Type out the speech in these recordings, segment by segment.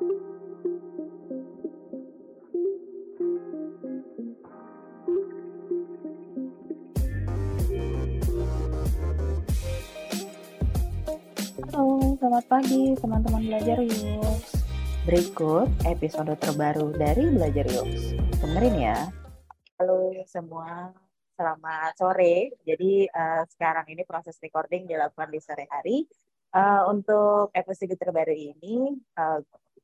Halo, selamat pagi teman-teman belajar yuk. Berikut episode terbaru dari Belajar Yuk. Dengerin ya. Halo semua, selamat sore. Jadi uh, sekarang ini proses recording dilakukan di sore hari. Uh, untuk episode terbaru ini, uh,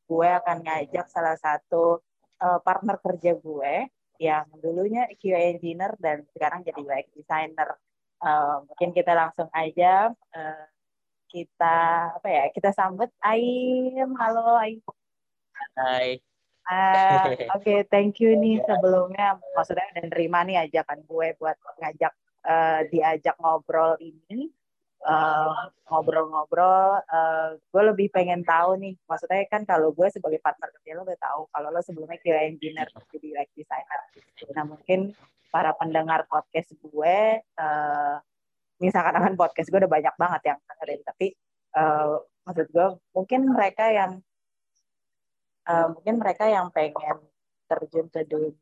gue akan ngajak salah satu uh, partner kerja gue yang dulunya QA engineer dan sekarang jadi UX designer. Uh, mungkin kita langsung aja uh, kita apa ya kita sambut Aim. Halo Aim. Hai. Uh, oke okay, thank you nih sebelumnya. Maksudnya udah nerima nih ajakan gue buat ngajak uh, diajak ngobrol ini ngobrol-ngobrol uh, gue lebih pengen tahu nih maksudnya kan kalau gue sebagai partner kerja lo udah tahu kalau lo sebelumnya kira engineer jadi UX designer. Nah mungkin para pendengar podcast gue uh, misalkan akan podcast gue udah banyak banget yang dengerin tapi uh, maksud gue mungkin mereka yang uh, mungkin mereka yang pengen terjun ke dunia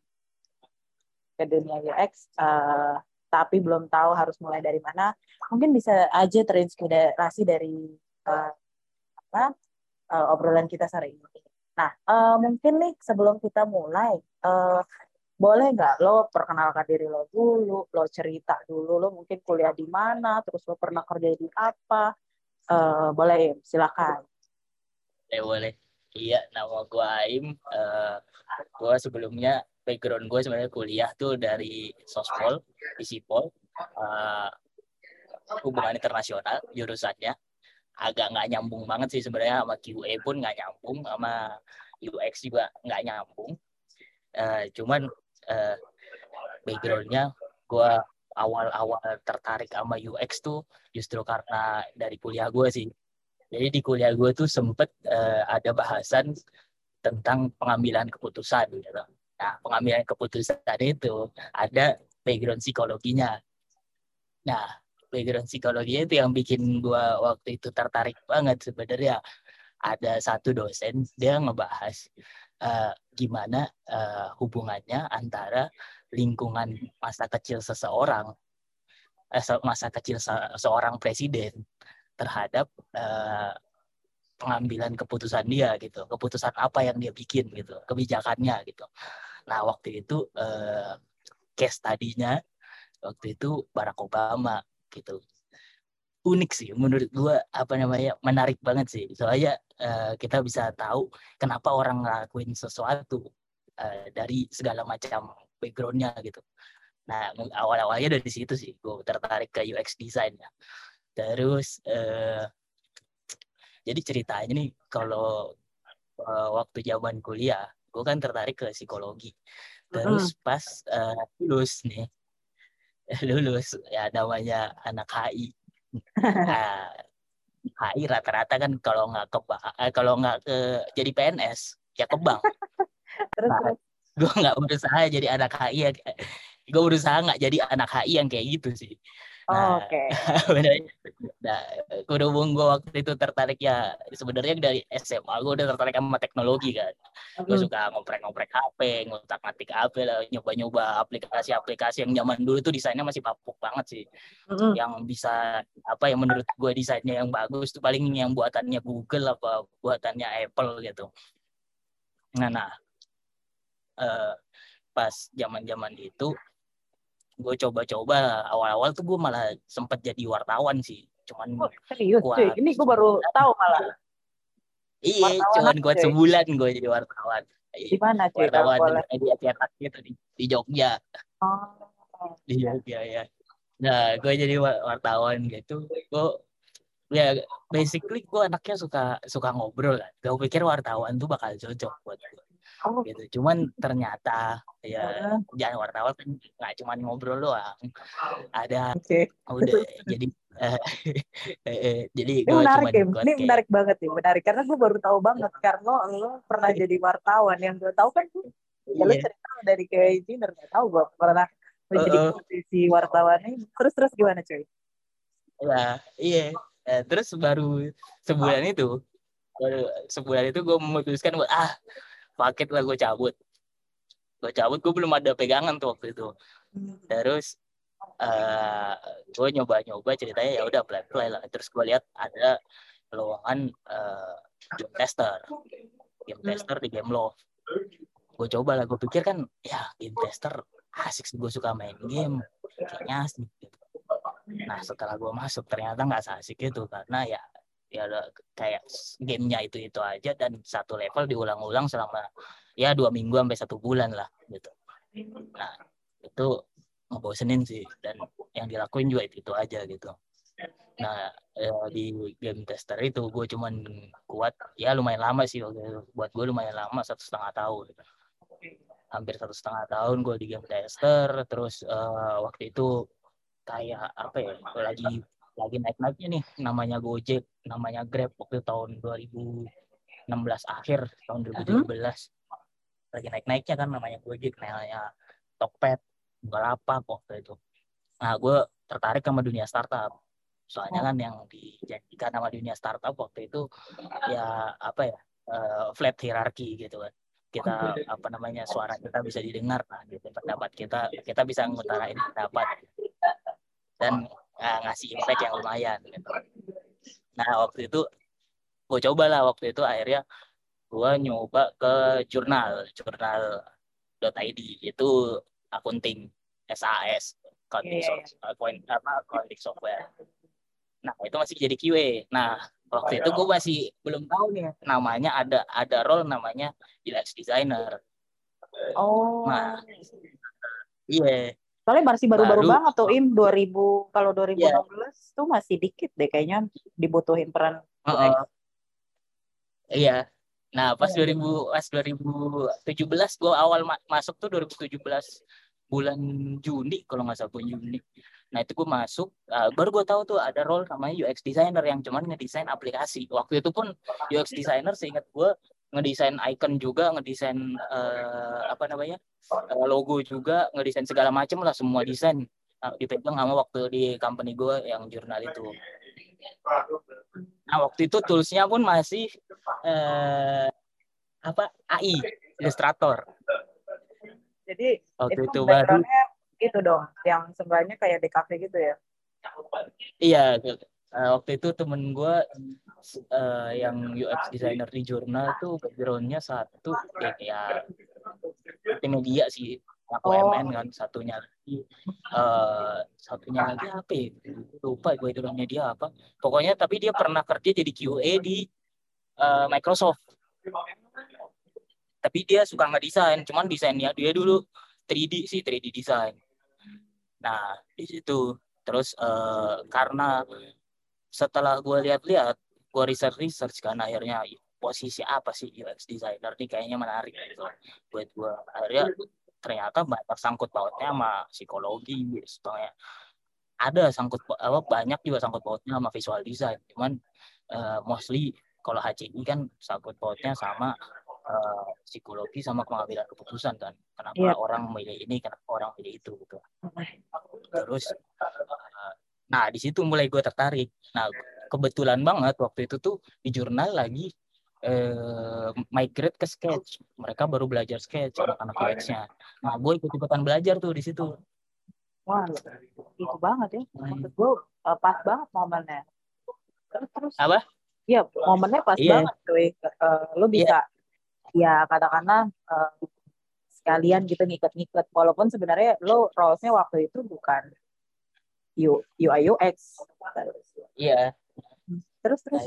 ke dunia UX uh, tapi belum tahu harus mulai dari mana mungkin bisa aja terinspirasi dari uh, apa uh, obrolan kita sore ini nah uh, mungkin nih sebelum kita mulai uh, boleh nggak lo perkenalkan diri lo dulu, lo cerita dulu lo mungkin kuliah di mana, terus lo pernah kerja di apa, uh, boleh silakan. Eh boleh. Iya, nama gue Aim. Uh, gue sebelumnya background gue sebenarnya kuliah tuh dari sospol, di Sipol, uh, hubungan internasional jurusannya. Agak nggak nyambung banget sih sebenarnya sama QA pun nggak nyambung, sama UX juga nggak nyambung. Uh, cuman uh, backgroundnya gue awal-awal tertarik sama UX tuh justru karena dari kuliah gue sih. Jadi di kuliah gue tuh sempet uh, ada bahasan tentang pengambilan keputusan gitu. Nah, pengambilan keputusan itu ada background psikologinya. Nah, background psikologinya itu yang bikin gue waktu itu tertarik banget sebenarnya. Ada satu dosen dia ngebahas uh, gimana uh, hubungannya antara lingkungan masa kecil seseorang, eh, masa kecil se seorang presiden terhadap uh, pengambilan keputusan dia gitu, keputusan apa yang dia bikin gitu, kebijakannya gitu. Nah waktu itu uh, case tadinya waktu itu Barack Obama gitu. Unik sih menurut gua apa namanya menarik banget sih. Soalnya uh, kita bisa tahu kenapa orang ngelakuin sesuatu uh, dari segala macam backgroundnya gitu. Nah awal-awalnya dari situ sih gue tertarik ke UX design ya terus uh, jadi ceritanya nih kalau uh, waktu zaman kuliah gue kan tertarik ke psikologi terus pas uh, lulus nih lulus ya namanya anak HI nah, HI rata-rata kan kalau nggak ke kalau nggak ke jadi PNS ya ke bank. terus, nah, gue nggak berusaha jadi anak HI ya, gue berusaha nggak jadi anak HI yang kayak gitu sih. Nah, oh, Oke. Okay. nah, berhubung gue waktu itu tertarik ya sebenarnya dari SMA gue udah tertarik sama teknologi kan. Mm. Gue suka ngoprek-ngoprek HP, ngotak-ngatik HP lah, nyoba-nyoba aplikasi-aplikasi yang zaman dulu tuh desainnya masih bapuk banget sih. Mm. Yang bisa apa yang menurut gue desainnya yang bagus tuh paling yang buatannya Google apa buatannya Apple gitu. Nah, nah uh, pas zaman-zaman itu gue coba-coba awal-awal tuh gue malah sempet jadi wartawan sih. Cuman oh, serius gua, cuy. ini gue baru tahu malah. Iya cuman gue sebulan gue jadi wartawan. Di mana cuy wartawan di cetak gitu di, di Jogja. Oh. di Jogja ya nah gue jadi wartawan gitu. Gue ya basically gue anaknya suka suka ngobrol kan gue pikir wartawan tuh bakal cocok buat. Gitu. Cuman ternyata ya jangan wartawan kan nggak cuma ngobrol doang. Ada okay. udah jadi uh, jadi ini menarik ya ini kayak... menarik banget nih menarik. Karena gue baru tahu banget karena lo pernah jadi wartawan. Yang gue tahu kan yeah. lo iya. cerita dari kayak engineer nggak tahu gue pernah menjadi uh, posisi wartawan ini. Terus terus gimana cuy? Ya iya. Terus baru sebulan itu sebulan itu gue memutuskan buat ah paket lah gue cabut. Gue cabut gue belum ada pegangan tuh waktu itu. Terus uh, gue nyoba-nyoba ceritanya ya udah play play lah. Terus gue lihat ada lowongan uh, game tester. Game tester di game love gue coba lah gue pikir kan ya game tester asik sih gue suka main game. Kayaknya asik. Gitu nah setelah gue masuk ternyata nggak asik itu karena ya ya kayak gamenya itu itu aja dan satu level diulang-ulang selama ya dua minggu sampai satu bulan lah gitu. Nah itu ngebosenin sih dan yang dilakuin juga itu itu aja gitu. Nah eh, di game tester itu gue cuman kuat ya lumayan lama sih itu. Buat gue lumayan lama satu setengah tahun. Hampir satu setengah tahun gue di game tester terus uh, waktu itu kayak apa ya lagi lagi naik-naiknya nih namanya Gojek, namanya Grab waktu tahun 2016 akhir tahun 2017. Hmm? Lagi naik-naiknya kan namanya Gojek, namanya Tokped, Balapak waktu itu. Nah, gue tertarik sama dunia startup. Soalnya kan yang dijanjikan sama dunia startup waktu itu ya apa ya uh, flat hierarchy gitu kan kita apa namanya suara kita bisa didengar lah gitu pendapat kita kita bisa ngutarain pendapat dan uh, ngasih impact yang lumayan gitu. Nah waktu itu gue coba lah waktu itu akhirnya gue nyoba ke jurnal jurnal.id itu akunting SAS accounting yeah, yeah. Point, apa accounting software. Nah itu masih jadi QA. Nah waktu itu gue masih belum tahu nih namanya ada ada role namanya UX designer. Oh. Nah, iya. Soalnya masih baru-baru banget tuh Im 2000 kalau 2016 yeah. tuh masih dikit deh kayaknya dibutuhin peran uh -uh. Iya. Nah, pas yeah. 2000 pas 2017 gua awal ma masuk tuh 2017 bulan Juni kalau nggak salah bulan Juni. Nah itu gue masuk, uh, baru gue tahu tuh ada role namanya UX designer yang cuman ngedesain aplikasi. Waktu itu pun UX designer seingat gue ngedesain icon juga, ngedesain uh, apa namanya uh, logo juga, ngedesain segala macam lah semua desain uh, dipegang sama waktu di company gue yang jurnal itu. Nah waktu itu toolsnya pun masih uh, apa AI Illustrator. Jadi waktu itu, itu baru itu dong, yang sebenarnya kayak DKV gitu ya? Iya, uh, waktu itu temen gue uh, yang UX designer di jurnal tuh backgroundnya satu ya kayak media sih aku oh. MN kan satunya lagi. Uh, satunya lagi apa ya? Lupa gue itu dia apa. Pokoknya tapi dia pernah kerja jadi QA di uh, Microsoft. Tapi dia suka nggak desain cuman desainnya dia dulu 3D sih 3D design. Nah di situ. Terus uh, karena setelah gue lihat-lihat gue research research kan akhirnya posisi apa sih UX designer nih kayaknya menarik gitu. Buat gue akhirnya ternyata banyak sangkut pautnya sama psikologi sebagainya ada sangkut apa banyak juga sangkut pautnya sama visual design. Cuman uh, mostly kalau HCI kan sangkut pautnya sama uh, psikologi sama pengambilan keputusan kan. Kenapa yeah. orang milih ini kenapa orang milih itu gitu. Terus uh, nah di situ mulai gue tertarik nah kebetulan banget waktu itu tuh di jurnal lagi eh, migrate ke sketch mereka baru belajar sketch anak-anak UX-nya nah gue ikut-ikutan belajar tuh di situ wah itu banget ya hmm. maksud gue uh, pas banget momennya terus terus apa Iya, momennya pas yeah. banget tuh. Uh, lo bisa, yeah. ya katakanlah uh, sekalian gitu ngikat-ngikat. Walaupun sebenarnya lo roles-nya waktu itu bukan UI UX. Iya. Terus terus.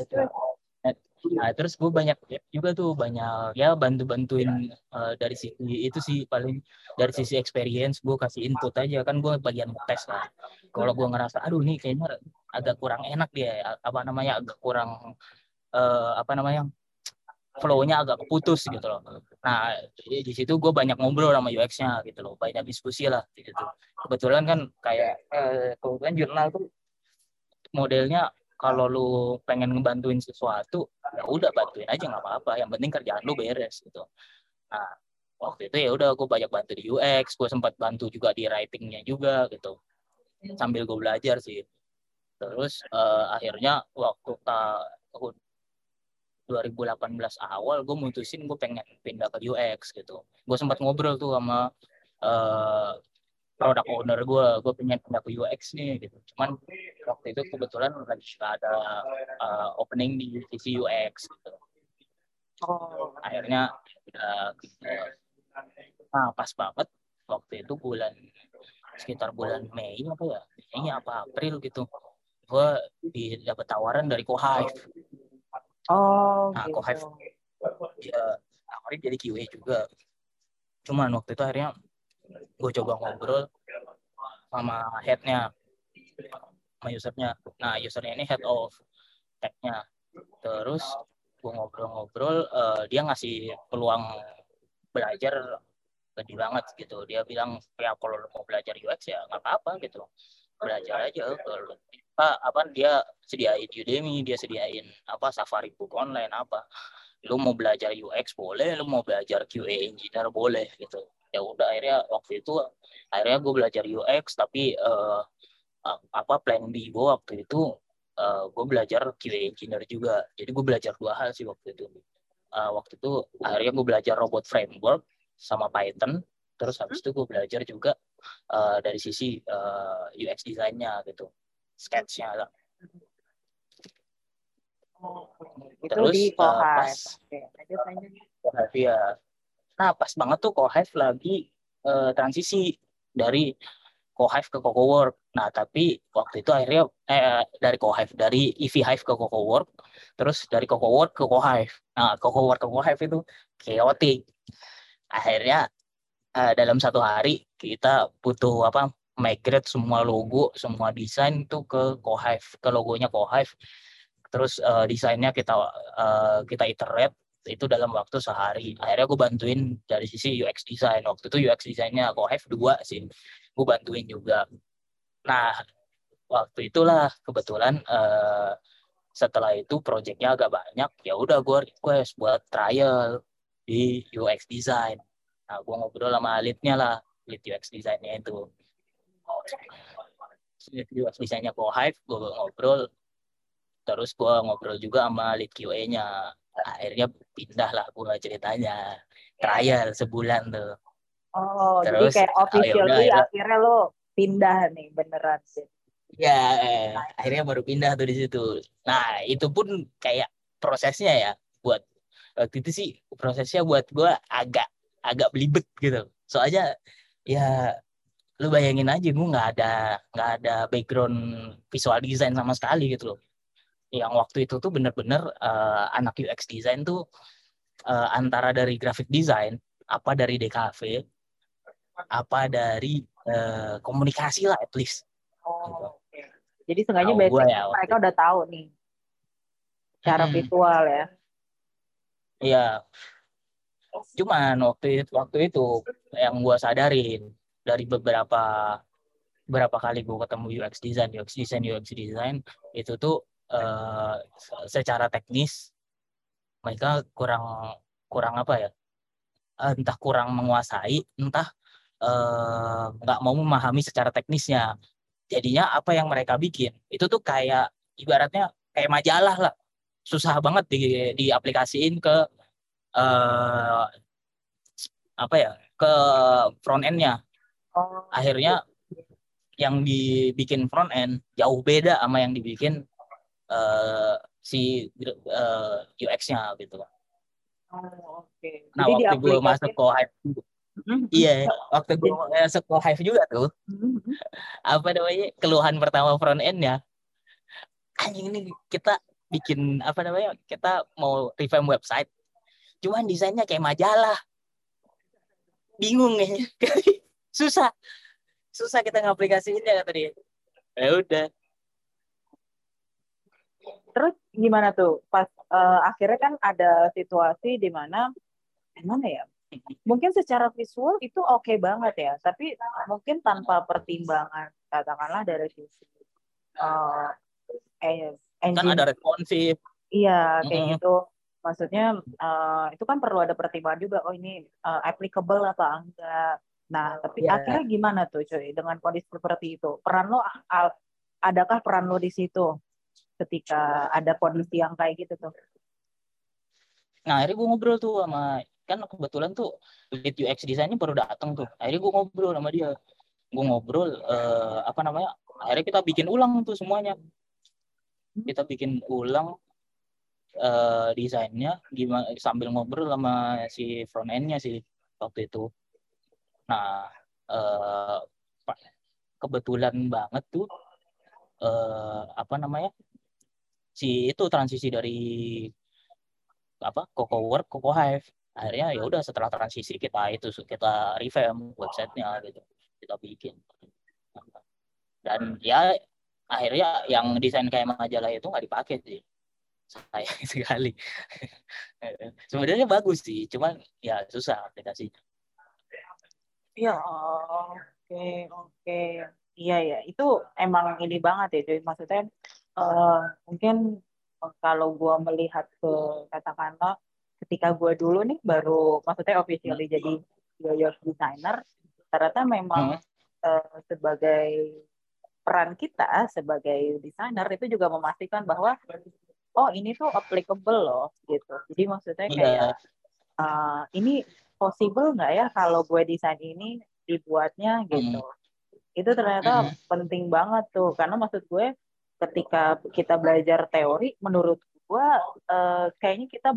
Nah, terus nah terus gue banyak juga tuh banyak ya bantu bantuin uh, dari sisi itu sih paling dari sisi experience gue kasih input aja. Kan gue bagian tes lah. Kalau gue ngerasa aduh nih kayaknya agak kurang enak dia apa namanya agak kurang uh, apa namanya flow-nya agak putus gitu loh. Nah di situ gue banyak ngobrol sama UX-nya gitu loh, banyak diskusi lah gitu. Kebetulan kan kayak eh, kebetulan jurnal tuh modelnya kalau lu pengen ngebantuin sesuatu ya udah bantuin aja nggak apa-apa yang penting kerjaan lu beres gitu nah waktu itu ya udah gue banyak bantu di UX gue sempat bantu juga di writingnya juga gitu sambil gue belajar sih terus uh, akhirnya waktu tahun 2018 awal gue mutusin gue pengen pindah ke UX gitu. Gue sempat ngobrol tuh sama uh, produk owner gue gue pengen pindah ke UX nih gitu. Cuman waktu itu kebetulan lagi ada uh, opening di sisi UX gitu. Oh. akhirnya uh, nah pas banget waktu itu bulan sekitar bulan Mei apa ya? Mei apa April gitu gue dapat tawaran dari Kohive Oh, nah, gitu. Kohive dia tawarin jadi QA juga. Cuman waktu itu akhirnya gue coba ngobrol sama headnya, sama usernya. Nah, usernya ini head of tech-nya. Terus gue ngobrol-ngobrol, uh, dia ngasih peluang belajar gede banget gitu. Dia bilang, ya kalau mau belajar UX ya nggak apa-apa gitu. Belajar aja. Kalau apa apa dia sediain Udemy dia sediain apa Safari Book online apa. Lu mau belajar UX boleh lu mau belajar QA engineer boleh gitu. Ya udah akhirnya waktu itu akhirnya gue belajar UX tapi uh, apa plan B gue waktu itu uh, eh, gue belajar QA engineer juga. Jadi gue belajar dua hal sih waktu itu. Uh, waktu itu akhirnya gue belajar robot framework sama Python terus habis itu gue belajar juga uh, dari sisi uh, UX desainnya gitu sketchnya lah. Oh, itu Terus di uh, pas Oke, ya. Nah pas banget tuh Kohive lagi uh, transisi dari Kohive ke Work. Nah tapi waktu itu akhirnya eh, dari Kohive dari EV Hive ke Work, terus dari Work ke Kohive. Nah Work ke Kohive itu chaotic. Akhirnya uh, dalam satu hari kita butuh apa migrate semua logo, semua desain itu ke Kohive, ke logonya Kohive. Terus uh, desainnya kita uh, kita iterate itu dalam waktu sehari. Akhirnya gue bantuin dari sisi UX design. Waktu itu UX desainnya Kohive dua sih. Gue bantuin juga. Nah, waktu itulah kebetulan uh, setelah itu projectnya agak banyak. Ya udah gue request buat trial di UX design. Nah, gue ngobrol sama leadnya lah, lead UX desainnya itu desainnya gue Hive gue ngobrol. Terus gue ngobrol juga sama lead QA-nya akhirnya pindah lah gue ceritanya. Trial sebulan tuh. Oh terus, jadi kayak officially akhirnya, akhirnya lo pindah nih beneran sih. Ya eh, akhirnya baru pindah tuh di situ. Nah itu pun kayak prosesnya ya buat waktu itu sih prosesnya buat gue agak agak belibet gitu. Soalnya ya lu bayangin aja gue nggak ada nggak ada background visual design sama sekali gitu loh yang waktu itu tuh bener-bener uh, anak UX design tuh uh, antara dari graphic design apa dari DKV apa dari uh, komunikasi lah at least oh, gitu. okay. jadi sengaja basic ya, mereka udah tahu nih cara hmm. visual ya iya cuman waktu itu, waktu itu yang gue sadarin dari beberapa berapa kali gue ketemu UX design, UX design, UX design itu tuh uh, secara teknis mereka kurang kurang apa ya? Entah kurang menguasai, entah eh, nggak uh, mau memahami secara teknisnya. Jadinya apa yang mereka bikin itu tuh kayak ibaratnya kayak majalah lah, susah banget di diaplikasiin ke uh, apa ya ke front endnya. Akhirnya yang dibikin front end jauh beda sama yang dibikin uh, si uh, eh, UX-nya gitu. Oh, oke. Okay. Nah, Jadi waktu gue masuk ke Hive, mm-hmm. iya, waktu gue masuk ke Hive juga tuh, mm-hmm. apa namanya, keluhan pertama front end-nya, anjing ini kita bikin apa namanya, kita mau revamp website, cuman desainnya kayak majalah, bingung ya. susah. Susah kita ngaplikasiinnya kata dia. Ya udah. Terus gimana tuh? Pas uh, akhirnya kan ada situasi di mana gimana ya? Mungkin secara visual itu oke okay banget ya tapi mungkin tanpa pertimbangan katakanlah dari sisi uh, eh, engine. kan ada responsif iya kayak mm -hmm. gitu. Maksudnya uh, itu kan perlu ada pertimbangan juga. Oh ini uh, applicable apa enggak Nah, tapi yeah. akhirnya gimana tuh cuy dengan kondisi seperti itu? Peran lo adakah peran lo di situ ketika ada kondisi yang kayak gitu tuh? nah akhirnya gue ngobrol tuh sama kan kebetulan tuh lead UX desainnya baru datang tuh akhirnya gue ngobrol sama dia gue ngobrol uh, apa namanya akhirnya kita bikin ulang tuh semuanya kita bikin ulang uh, desainnya gimana sambil ngobrol sama si front endnya sih waktu itu nah uh, kebetulan banget tuh uh, apa namanya si itu transisi dari apa Coco Work Coco Hive. Akhirnya ya udah setelah transisi kita itu kita revamp websitenya gitu kita bikin. Dan ya akhirnya yang desain kayak majalah itu nggak dipakai sih. Saya sekali. Sebenarnya bagus sih cuman ya susah aplikasinya ya oke oke iya ya itu emang ini banget ya jadi maksudnya uh, mungkin kalau gue melihat ke katakanlah ketika gue dulu nih baru maksudnya officially hmm. jadi UX designer ternyata memang hmm. uh, sebagai peran kita sebagai desainer itu juga memastikan bahwa oh ini tuh applicable loh gitu jadi maksudnya kayak uh, ini possible nggak ya kalau gue desain ini dibuatnya gitu hmm. itu ternyata hmm. penting banget tuh karena maksud gue ketika kita belajar teori menurut gue uh, kayaknya kita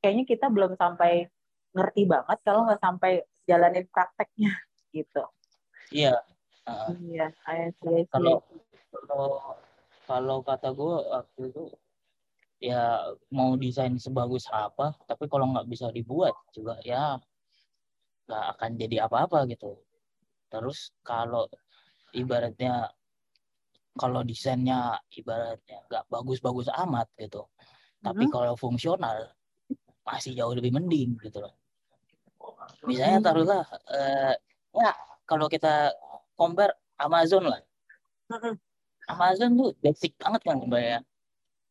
kayaknya kita belum sampai ngerti banget kalau nggak sampai jalanin prakteknya gitu. Iya. Uh, iya, Kalau kalau kalau kata gue waktu itu ya mau desain sebagus apa, tapi kalau nggak bisa dibuat juga ya nggak akan jadi apa-apa gitu. Terus kalau ibaratnya kalau desainnya ibaratnya nggak bagus-bagus amat gitu, tapi hmm. kalau fungsional masih jauh lebih mending gitu loh. Misalnya taruhlah uh, ya kalau kita compare Amazon lah. Hmm. Amazon tuh basic banget kan ya.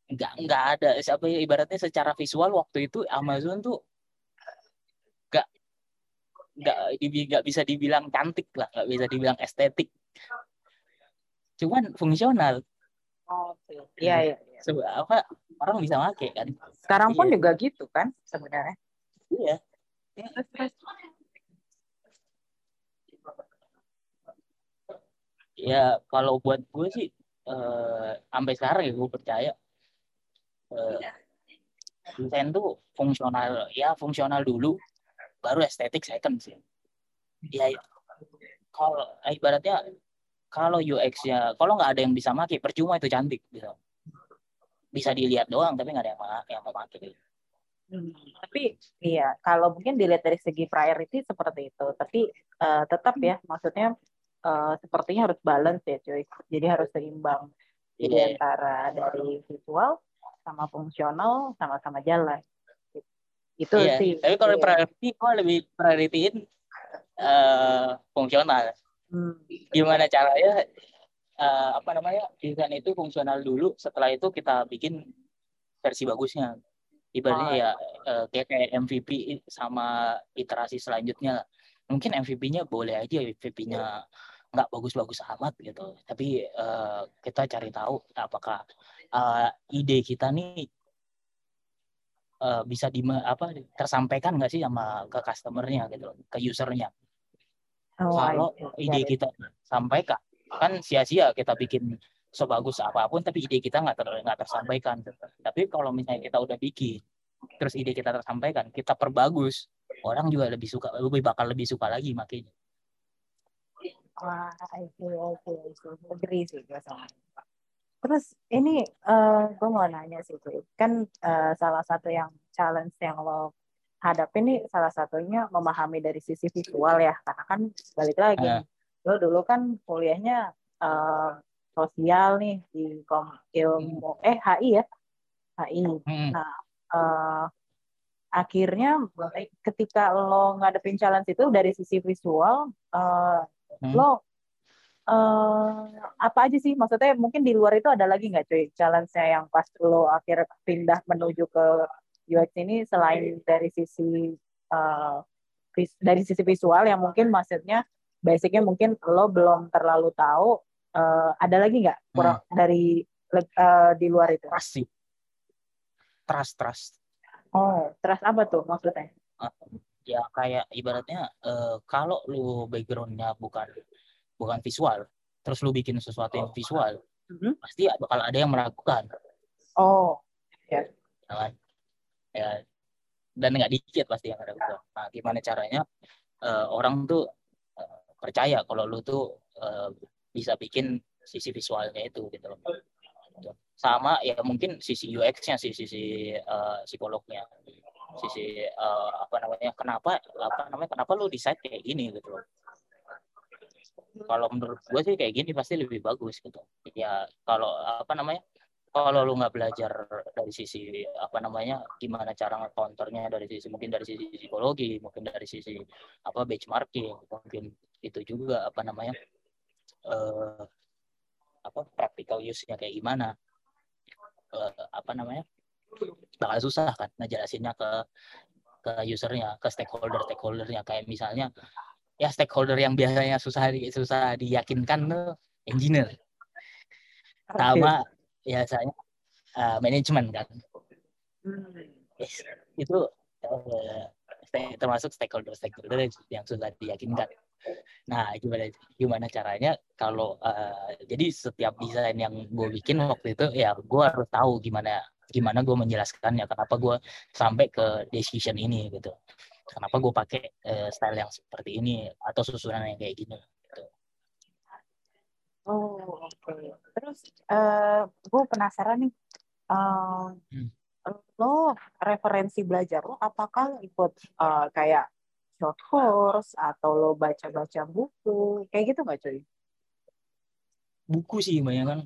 Nggak nggak ada siapa ya ibaratnya secara visual waktu itu Amazon tuh nggak nggak bisa dibilang cantik lah, nggak bisa dibilang estetik. Cuman fungsional. Oh, iya iya. Coba apa orang bisa pakai kan. Sekarang pun iya. juga gitu kan sebenarnya. Iya. Ya, ya kalau buat gue sih eh, sampai sekarang ya gue percaya eh, desain tuh fungsional ya fungsional dulu baru estetik second sih. Ya, ya. kalau ibaratnya kalau UX-nya kalau nggak ada yang bisa pakai percuma itu cantik gitu bisa dilihat doang tapi nggak ada yang yang mau pakai hmm, tapi iya kalau mungkin dilihat dari segi priority seperti itu tapi uh, tetap ya maksudnya uh, sepertinya harus balance ya cuy. Jadi harus seimbang. Jadi yeah. antara dari visual sama fungsional sama-sama jalan itu yeah. sih tapi kalau yeah. priority gue lebih priorityin uh, fungsional hmm. gimana caranya uh, apa namanya desain itu fungsional dulu setelah itu kita bikin versi bagusnya ibaratnya oh. ya uh, kayak kayak MVP sama iterasi selanjutnya mungkin MVP-nya boleh aja MVP-nya nggak bagus-bagus amat gitu tapi uh, kita cari tahu apakah uh, ide kita nih uh, bisa di apa tersampaikan nggak sih sama ke customernya gitu ke usernya oh, kalau ide kita sampaikan kan sia-sia kita bikin sebagus apa pun tapi ide kita nggak ter, nggak tersampaikan tapi kalau misalnya kita udah bikin terus ide kita tersampaikan kita perbagus orang juga lebih suka lebih bakal lebih suka lagi makanya wah itu oke itu agree sih gue sama terus ini uh, gue mau nanya sih tuh kan uh, salah satu yang challenge yang lo hadapi ini salah satunya memahami dari sisi visual ya karena kan balik lagi uh lo dulu kan kuliahnya uh, sosial nih di kom ilmu eh HI ya HI hmm. nah uh, akhirnya ketika lo ngadepin challenge itu dari sisi visual uh, hmm. lo uh, apa aja sih? Maksudnya mungkin di luar itu ada lagi nggak cuy? Challenge-nya yang pas lo akhir pindah menuju ke UX ini selain dari sisi uh, dari sisi visual yang mungkin maksudnya basicnya mungkin lo belum terlalu tahu uh, ada lagi nggak kurang hmm. dari uh, di luar itu? Trust sih. Trust trust. Oh, terus apa tuh maksudnya? ya kayak ibaratnya uh, kalau lu backgroundnya bukan bukan visual. Terus lu bikin sesuatu yang visual mm-hmm. pasti bakal ada yang meragukan. Oh ya. Yeah. kan? Ya. Dan nggak dikit pasti yang ada nah gimana caranya? Uh, orang tuh uh, percaya kalau lu tuh uh, bisa bikin sisi visualnya itu gitu loh. Sama ya mungkin sisi UX-nya sisi sisi uh, psikolognya. Sisi uh, apa namanya kenapa apa namanya kenapa lu decide kayak gini gitu loh kalau menurut gue sih kayak gini pasti lebih bagus gitu. Ya kalau apa namanya kalau lu nggak belajar dari sisi apa namanya gimana cara nge-counternya dari sisi mungkin dari sisi psikologi mungkin dari sisi apa benchmarking mungkin itu juga apa namanya uh, apa practical use-nya kayak gimana. Uh, apa namanya bakal susah kan ngejelasinnya ke ke usernya ke stakeholder stakeholdernya kayak misalnya ya stakeholder yang biasanya susah di, susah diyakinkan tuh engineer. Sama ya saya uh, manajemen kan. Yes, itu uh, termasuk stakeholder stakeholder yang susah diyakinkan. Nah gimana gimana caranya kalau uh, jadi setiap desain yang gue bikin waktu itu ya gue harus tahu gimana gimana gue menjelaskannya kenapa gue sampai ke decision ini gitu kenapa gue pakai uh, style yang seperti ini atau susunan yang kayak gini gitu. Oh oke. Okay. Terus uh, gue penasaran nih, uh, hmm. lo referensi belajar lo apakah ikut uh, kayak short course atau lo baca-baca buku kayak gitu nggak cuy? Buku sih banyak kan.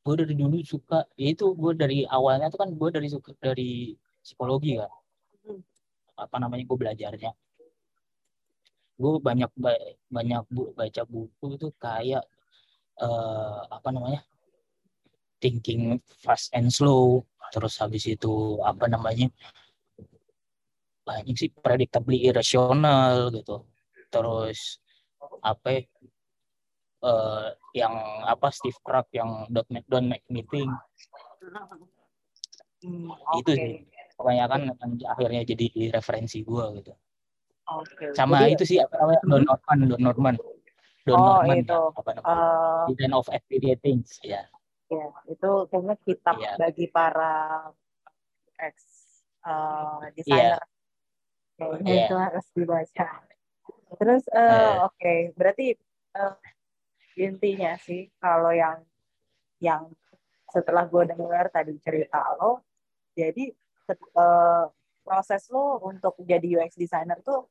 Gue dari dulu suka, ya itu gue dari awalnya tuh kan gue dari suka dari psikologi kan. Hmm. Apa namanya gue belajarnya. Gue banyak banyak bu, baca buku itu kayak uh, apa namanya thinking fast and slow terus habis itu apa namanya banyak sih predictably irrational gitu terus apa uh, yang apa Steve Krug yang don't make, don't make meeting hmm, okay. itu sih kebanyakan akhirnya jadi referensi gue gitu okay. sama jadi, itu sih apa namanya Don Norman Don Norman Don oh, Norman itu. Ya, apa namanya? Uh, Design of Everyday Things ya. Ya, itu kayaknya kitab yeah. bagi para ex uh, desainer. Yeah. Kayaknya yeah. itu harus dibaca. Terus uh, uh. oke, okay. berarti uh, intinya sih kalau yang yang setelah gue dengar tadi cerita lo, jadi uh, proses lo untuk jadi UX designer tuh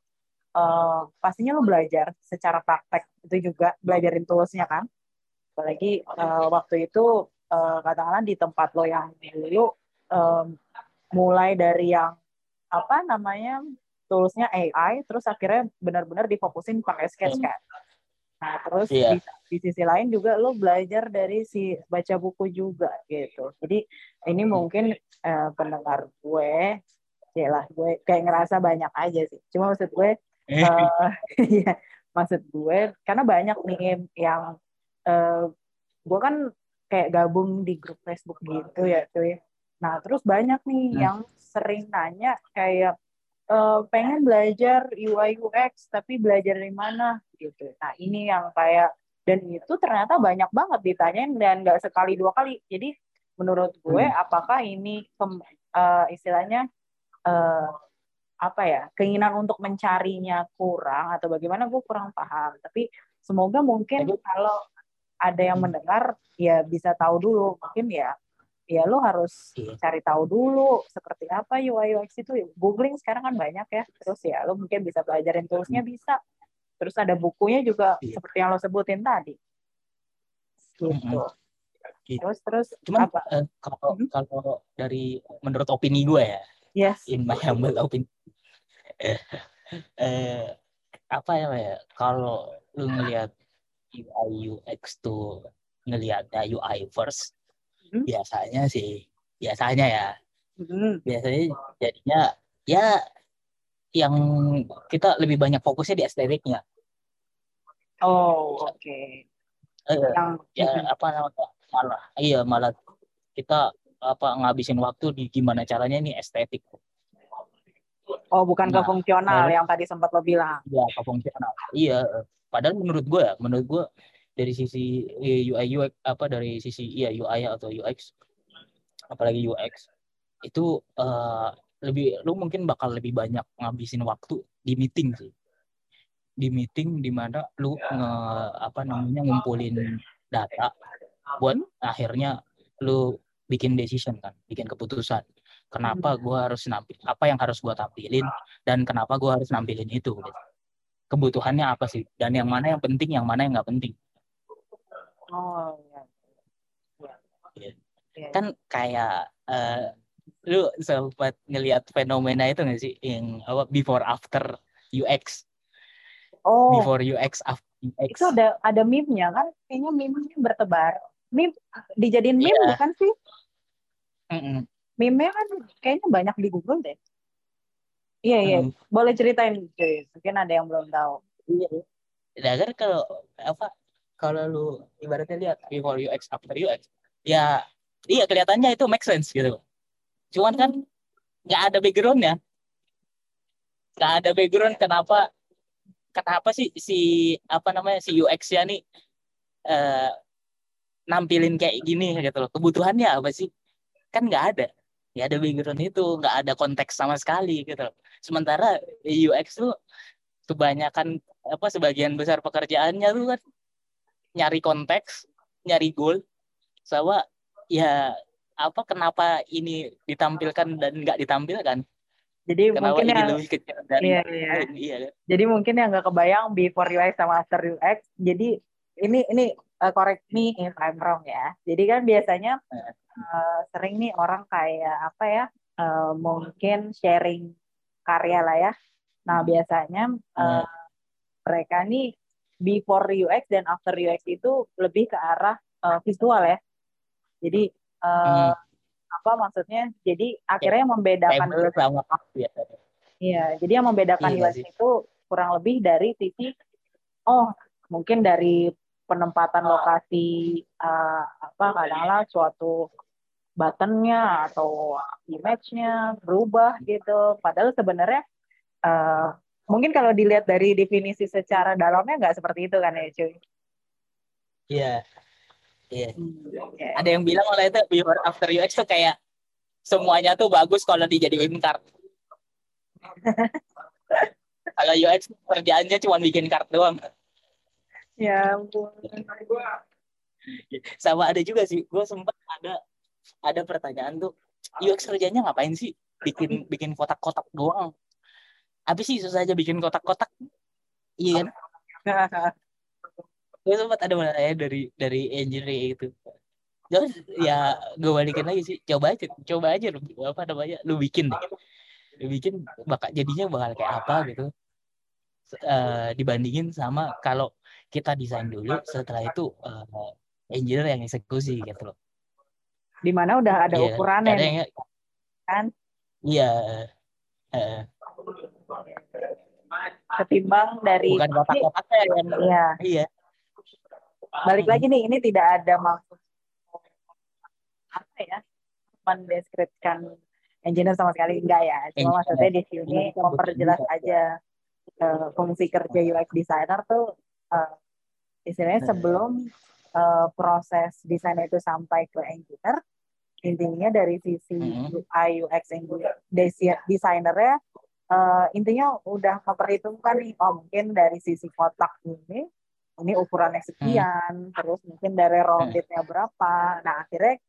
uh, pastinya lo belajar secara praktek. Itu juga belajarin toolsnya kan. Apalagi uh, waktu itu uh, katakanlah di tempat lo yang dulu um, mulai dari yang apa namanya toolsnya AI terus akhirnya benar-benar difokusin pakai sketch kan nah terus yeah. di, di sisi lain juga lo belajar dari si baca buku juga gitu. Jadi ini mungkin uh, pendengar gue ya lah gue kayak ngerasa banyak aja sih. Cuma maksud gue uh, ya, maksud gue karena banyak nih yang uh, gue kan kayak gabung di grup Facebook gitu ya cuy. Nah terus banyak nih nah. yang sering nanya kayak uh, pengen belajar UI UX tapi belajar dari mana gitu. Nah ini yang kayak dan itu ternyata banyak banget ditanyain dan nggak sekali dua kali. Jadi menurut gue hmm. apakah ini uh, istilahnya uh, apa ya keinginan untuk mencarinya kurang atau bagaimana gue kurang paham. Tapi semoga mungkin kalau ada yang hmm. mendengar ya bisa tahu dulu. Mungkin ya ya lo harus iya. cari tahu dulu seperti apa UI UX itu googling sekarang kan banyak ya terus ya lo mungkin bisa pelajarin toolsnya hmm. bisa terus ada bukunya juga iya. seperti yang lo sebutin tadi gitu gitu. terus terus cuman apa? Uh, kalau hmm? kalau dari menurut opini gue ya yes in my humble opinion eh, apa ya ya kalau lu ngelihat UI UX tuh ngelihatnya UI first hmm? biasanya sih biasanya ya hmm. biasanya jadinya ya yang kita lebih banyak fokusnya di estetiknya oh oke okay. eh, yang ya hmm. apa namanya malah iya malah kita apa ngabisin waktu di gimana caranya ini estetik Oh, bukan ke Nah, fungsional akhirnya- yang tadi sempat lo bilang. ya ke fungsional iya padahal menurut gue ya menurut gue dari sisi eh, UI UX apa dari sisi iya UI atau UX apalagi UX itu eh, lebih lu mungkin bakal lebih banyak ngabisin waktu di meeting sih. Di meeting di mana lu nge, apa namanya ngumpulin data buat akhirnya lu bikin decision kan bikin keputusan. Kenapa gua harus nampil apa yang harus gua tampilin dan kenapa gua harus nampilin itu gitu. kebutuhannya apa sih? Dan yang mana yang penting yang mana yang nggak penting Oh, iya. Iya. Iya. kan kayak eh, lu sempat ngelihat fenomena itu nggak sih yang apa before after UX Oh, before UX after UX itu ada ada meme-nya kan? Kayaknya meme-nya bertebar. Meme dijadiin meme Iya. bukan sih? Mm-mm. Meme-nya kan kayaknya banyak di Google deh. Iya, iya. Mm. Boleh ceritain, cuy. Mungkin ada yang belum tahu. Iya. Nah, kan kalau apa kalau lu ibaratnya lihat before UX after UX ya iya kelihatannya itu make sense gitu. Cuman kan nggak ada backgroundnya. Nggak ada background kenapa kenapa sih si apa namanya si UX-nya nih eh, nampilin kayak gini gitu loh. Kebutuhannya apa sih? Kan nggak ada. Nggak ada background itu, nggak ada konteks sama sekali gitu loh. Sementara UX tuh kebanyakan apa sebagian besar pekerjaannya tuh kan nyari konteks, nyari goal, sama ya apa kenapa ini ditampilkan dan nggak ditampilkan? Jadi Kenapa mungkin ini yang lebih kecil dari iya, iya. lain? Iya kan? Jadi mungkin yang nggak kebayang before UX sama after UX. Jadi ini ini uh, correct me if I'm wrong ya. Jadi kan biasanya uh, sering nih orang kayak apa ya? uh, mungkin sharing karya lah ya. Nah biasanya uh, mereka nih before UX dan after UX itu lebih ke arah uh, visual ya. Jadi uh, apa maksudnya? Jadi akhirnya yang membedakan Table sama biasanya. Iya, jadi yang membedakan Iya UX sih. itu kurang lebih dari sisi oh mungkin dari penempatan lokasi uh, apa kadang-kadang suatu buttonnya atau image-nya berubah gitu. Padahal sebenarnya uh, mungkin kalau dilihat dari definisi secara dalamnya nggak seperti itu kan ya cuy. Iya. Iya. Iya. Ada yang bilang kalau itu before after UX tuh kayak semuanya tuh bagus kalau dijadiin card. kalau UX kerjaannya cuma bikin card doang. Ya ampun. Sama ada juga sih, gue sempat ada ada pertanyaan tuh, UX kerjanya ngapain sih? Bikin bikin kotak-kotak doang. Apa sih susah aja bikin kotak-kotak? Iya kan? Gue sempat ada pertanyaan dari dari engineer itu. Terus ya gue balikin lagi sih, coba aja, coba aja lu apa namanya, lu bikin deh. Lu bikin bakal jadinya bakal kayak apa gitu. Eh, dibandingin sama kalau kita desain dulu, setelah itu eh, engineer yang eksekusi gitu loh. Di mana udah ada Iya, ukurannya ada nih, yang kan? iya eh, Ketimbang dari bukan kotak-kotaknya yang Iya. iya balik lagi nih ini tidak ada maksud apa ya mendeskripsikan engineer sama sekali enggak ya cuma Engineer. maksudnya di sini memperjelas aja eh, fungsi kerja UX designer tuh eh, istilahnya sebelum eh, proses desain itu sampai ke engineer intinya dari sisi Mhm. UI UX engineer desainernya eh, intinya udah memperhitungkan nih oh mungkin dari sisi kotak ini ini ukurannya sekian terus mungkin dari roundednya berapa. Nah akhirnya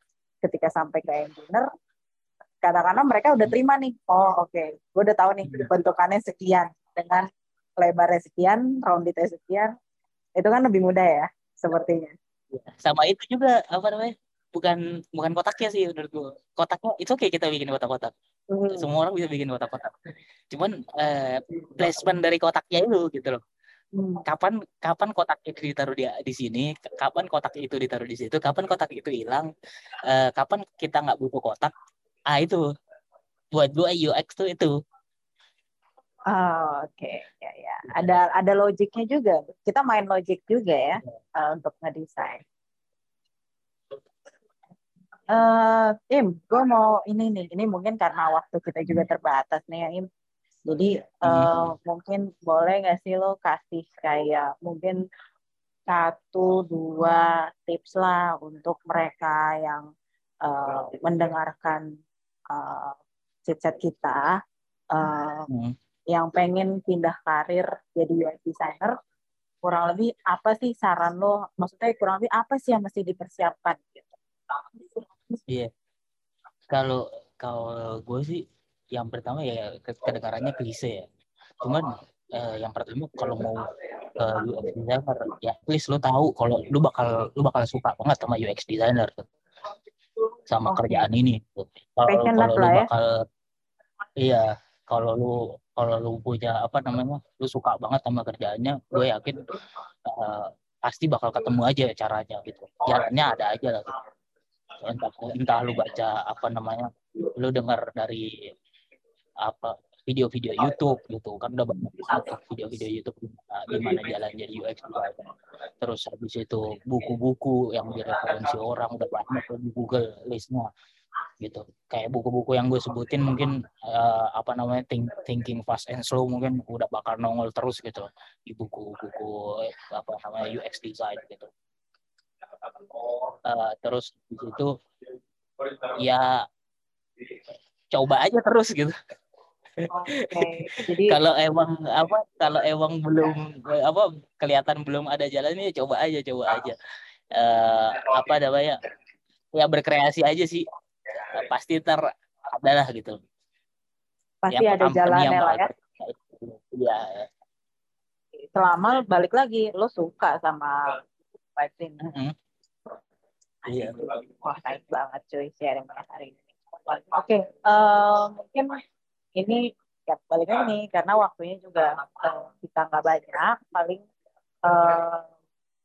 ketika sampai ke engineer kadang-kadang mereka udah terima nih oh oke gue udah tahu nih bentukannya sekian dengan lebarnya sekian roundednya sekian itu kan lebih mudah ya sepertinya. Sama itu juga apa namanya bukan bukan kotaknya sih menurut gua. Kotaknya itu kayak kita bikin kotak-kotak Hmm. semua orang bisa bikin kotak-kotak. Cuman eh, placement dari kotaknya itu gitu loh. Hmm. kapan kapan kotak itu ditaruh di di sini kapan kotak itu ditaruh di situ kapan kotak itu hilang eh, kapan kita nggak butuh kotak ah itu. Buat gua UX tuh itu. Oh, oke. Ya ya. Ada ada logiknya juga. Kita main logik juga ya eh, untuk ngedesain eh Im gue mau ini nih. Ini mungkin karena waktu kita juga terbatas nih ya Im. Jadi uh, mungkin boleh nggak sih lo kasih kayak mungkin satu dua tips lah untuk mereka yang uh, mendengarkan uh, chat kita. Uh, hmm. yang pengen pindah karir jadi UX designer kurang lebih apa sih saran lo? Maksudnya kurang lebih apa sih yang mesti dipersiapkan? gitu iya yeah. kalau kalau gue sih yang pertama ya kedengarannya klise ya cuman eh, yang pertama kalau mau ke UX designer ya please lo tahu kalau lo bakal lo bakal suka banget sama UX designer sama okay. kerjaan ini kalau kalau lo ya. bakal iya kalau lo kalau lo punya apa namanya lo suka banget sama kerjaannya gue yakin uh, pasti bakal ketemu aja caranya gitu jalannya ada aja lah gitu. Entah entah lu baca apa namanya lu dengar dari apa video-video YouTube gitu. Kan udah banyak video-video YouTube gimana jalan jadi UX designer terus habis itu buku-buku yang direferensi orang udah banyak di Google listnya gitu. Kayak buku-buku yang gue sebutin mungkin uh, apa namanya think, thinking fast and slow mungkin udah bakal nongol terus gitu. Di buku-buku apa namanya UX design gitu uh, terus di situ ya coba aja terus gitu Okay. Jadi kalau emang apa kalau emang belum apa kelihatan belum ada jalannya coba aja coba aja. Uh, apa namanya? Ya berkreasi aja sih. Uh, pasti ter adalah gitu. Pasti yang ada jalannya lah ya. Iya. Selama balik lagi lo suka sama fighting. Mm -hmm. Iya. Wah, baik banget cuy sharing hari ini. Oke, okay, uh, mungkin ini ya balik lagi nih karena waktunya juga uh, kita nggak banyak paling uh,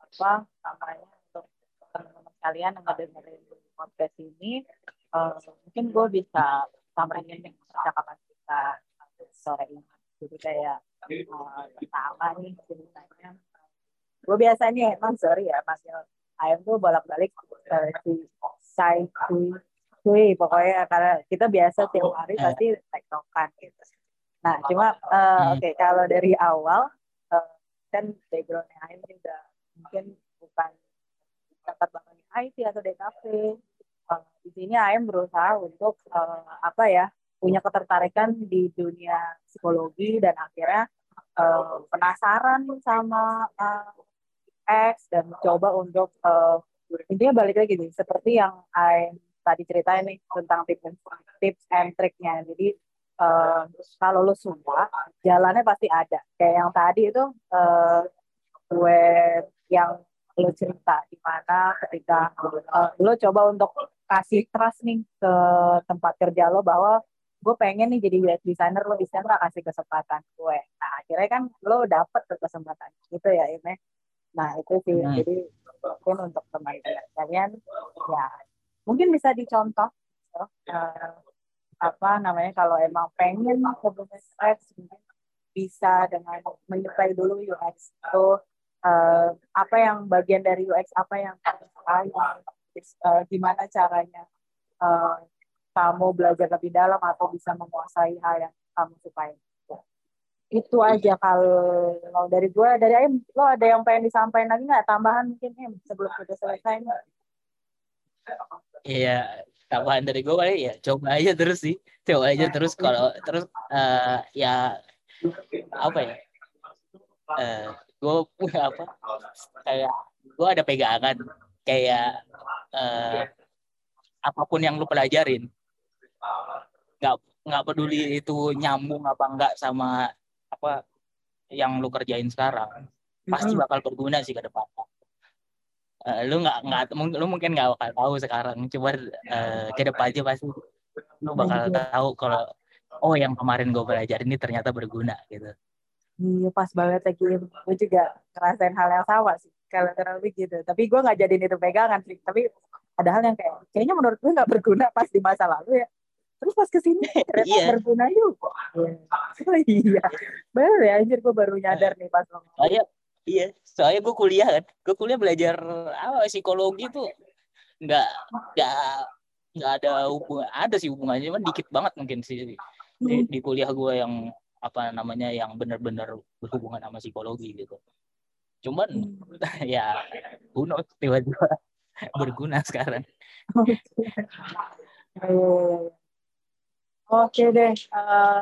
apa namanya untuk teman-teman kalian yang ngedengerin podcast ini uh, mungkin gue bisa samarin percakapan kita sore ini jadi kayak uh, pertama nih ceritanya gue biasanya emang sorry ya masih ayam tuh bolak-balik uh, si side cuy pokoknya karena kita biasa tiap hari pasti tektokan gitu. Nah cuma uh, oke okay, kalau dari awal uh, kan backgroundnya Aim juga mungkin bukan tempat banget IT atau DKV uh, di sini Aim berusaha untuk uh, apa ya punya ketertarikan di dunia psikologi dan akhirnya uh, penasaran sama uh, X dan coba untuk uh, intinya balik lagi nih seperti yang Aim tadi ceritain nih tentang tips tips and triknya. Jadi uh, kalau lo suka, jalannya pasti ada. Kayak yang tadi itu uh, gue yang lo cerita di mana ketika uh, lo coba untuk kasih trust nih ke tempat kerja lo bahwa gue pengen nih jadi UX designer lo bisa nggak kasih kesempatan gue nah akhirnya kan lo dapet ke kesempatan itu ya Ime nah itu sih hmm. jadi mungkin untuk teman-teman kalian ya mungkin bisa dicontoh uh, apa namanya kalau emang pengen ke UX bisa dengan menyukai dulu UX itu uh, apa yang bagian dari UX apa yang uh, gimana caranya uh, kamu belajar lebih dalam atau bisa menguasai hal yang kamu sukai itu aja kalau dari gue dari Aim lo ada yang pengen disampaikan lagi nggak? Tambahan mungkin Im sebelum kita selesai Iya, tambahan dari gue kali ya coba aja terus sih, coba aja terus kalau terus uh, ya apa ya? Uh, gue apa? Kayak gue ada pegangan. Kayak uh, apa pun yang lu pelajarin, nggak nggak peduli itu nyambung apa enggak sama apa yang lu kerjain sekarang, pasti bakal berguna sih ke depan. Uh, lu nggak nggak lu mungkin nggak bakal tahu sekarang coba uh, ke depan aja pasti lu bakal tahu kalau oh yang kemarin gue belajar ini ternyata berguna gitu. Iya pas banget lagi. Gue juga ngerasain hal yang sama sih kalau terlalu gitu. Tapi gue nggak jadiin itu pegangan sih. Tapi ada hal yang kayak kayaknya menurut gue nggak berguna pas di masa lalu ya terus pas ke sini ternyata yeah. berguna juga. Oh, iya. Bener ya anjir gue baru nyadar nih pas ngomong. Oh, iya Iya, soalnya gue kuliah kan, gue kuliah belajar apa psikologi tuh nggak nggak nggak ada hubungan, ada sih hubungannya, cuman dikit banget mungkin sih. Di, di kuliah gue yang apa namanya yang benar-benar berhubungan sama psikologi gitu. Cuman ya who knows tiba-tiba berguna sekarang oke deh uh,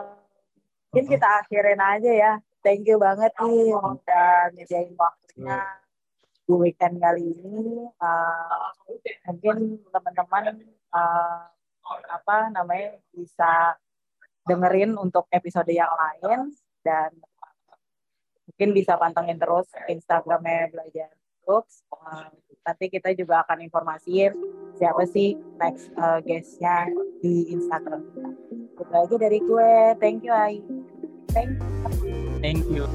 mungkin kita akhirin aja ya. Thank you banget nih udah nyediain waktunya di weekend kali ini. Uh, mungkin teman-teman uh, apa namanya bisa dengerin untuk episode yang lain dan mungkin bisa pantengin terus Instagramnya belajar books. Uh, nanti kita juga akan informasiin siapa sih next uh, guestnya di Instagram kita. Itu aja dari gue. Thank you, Ai. Thank you. Thank you.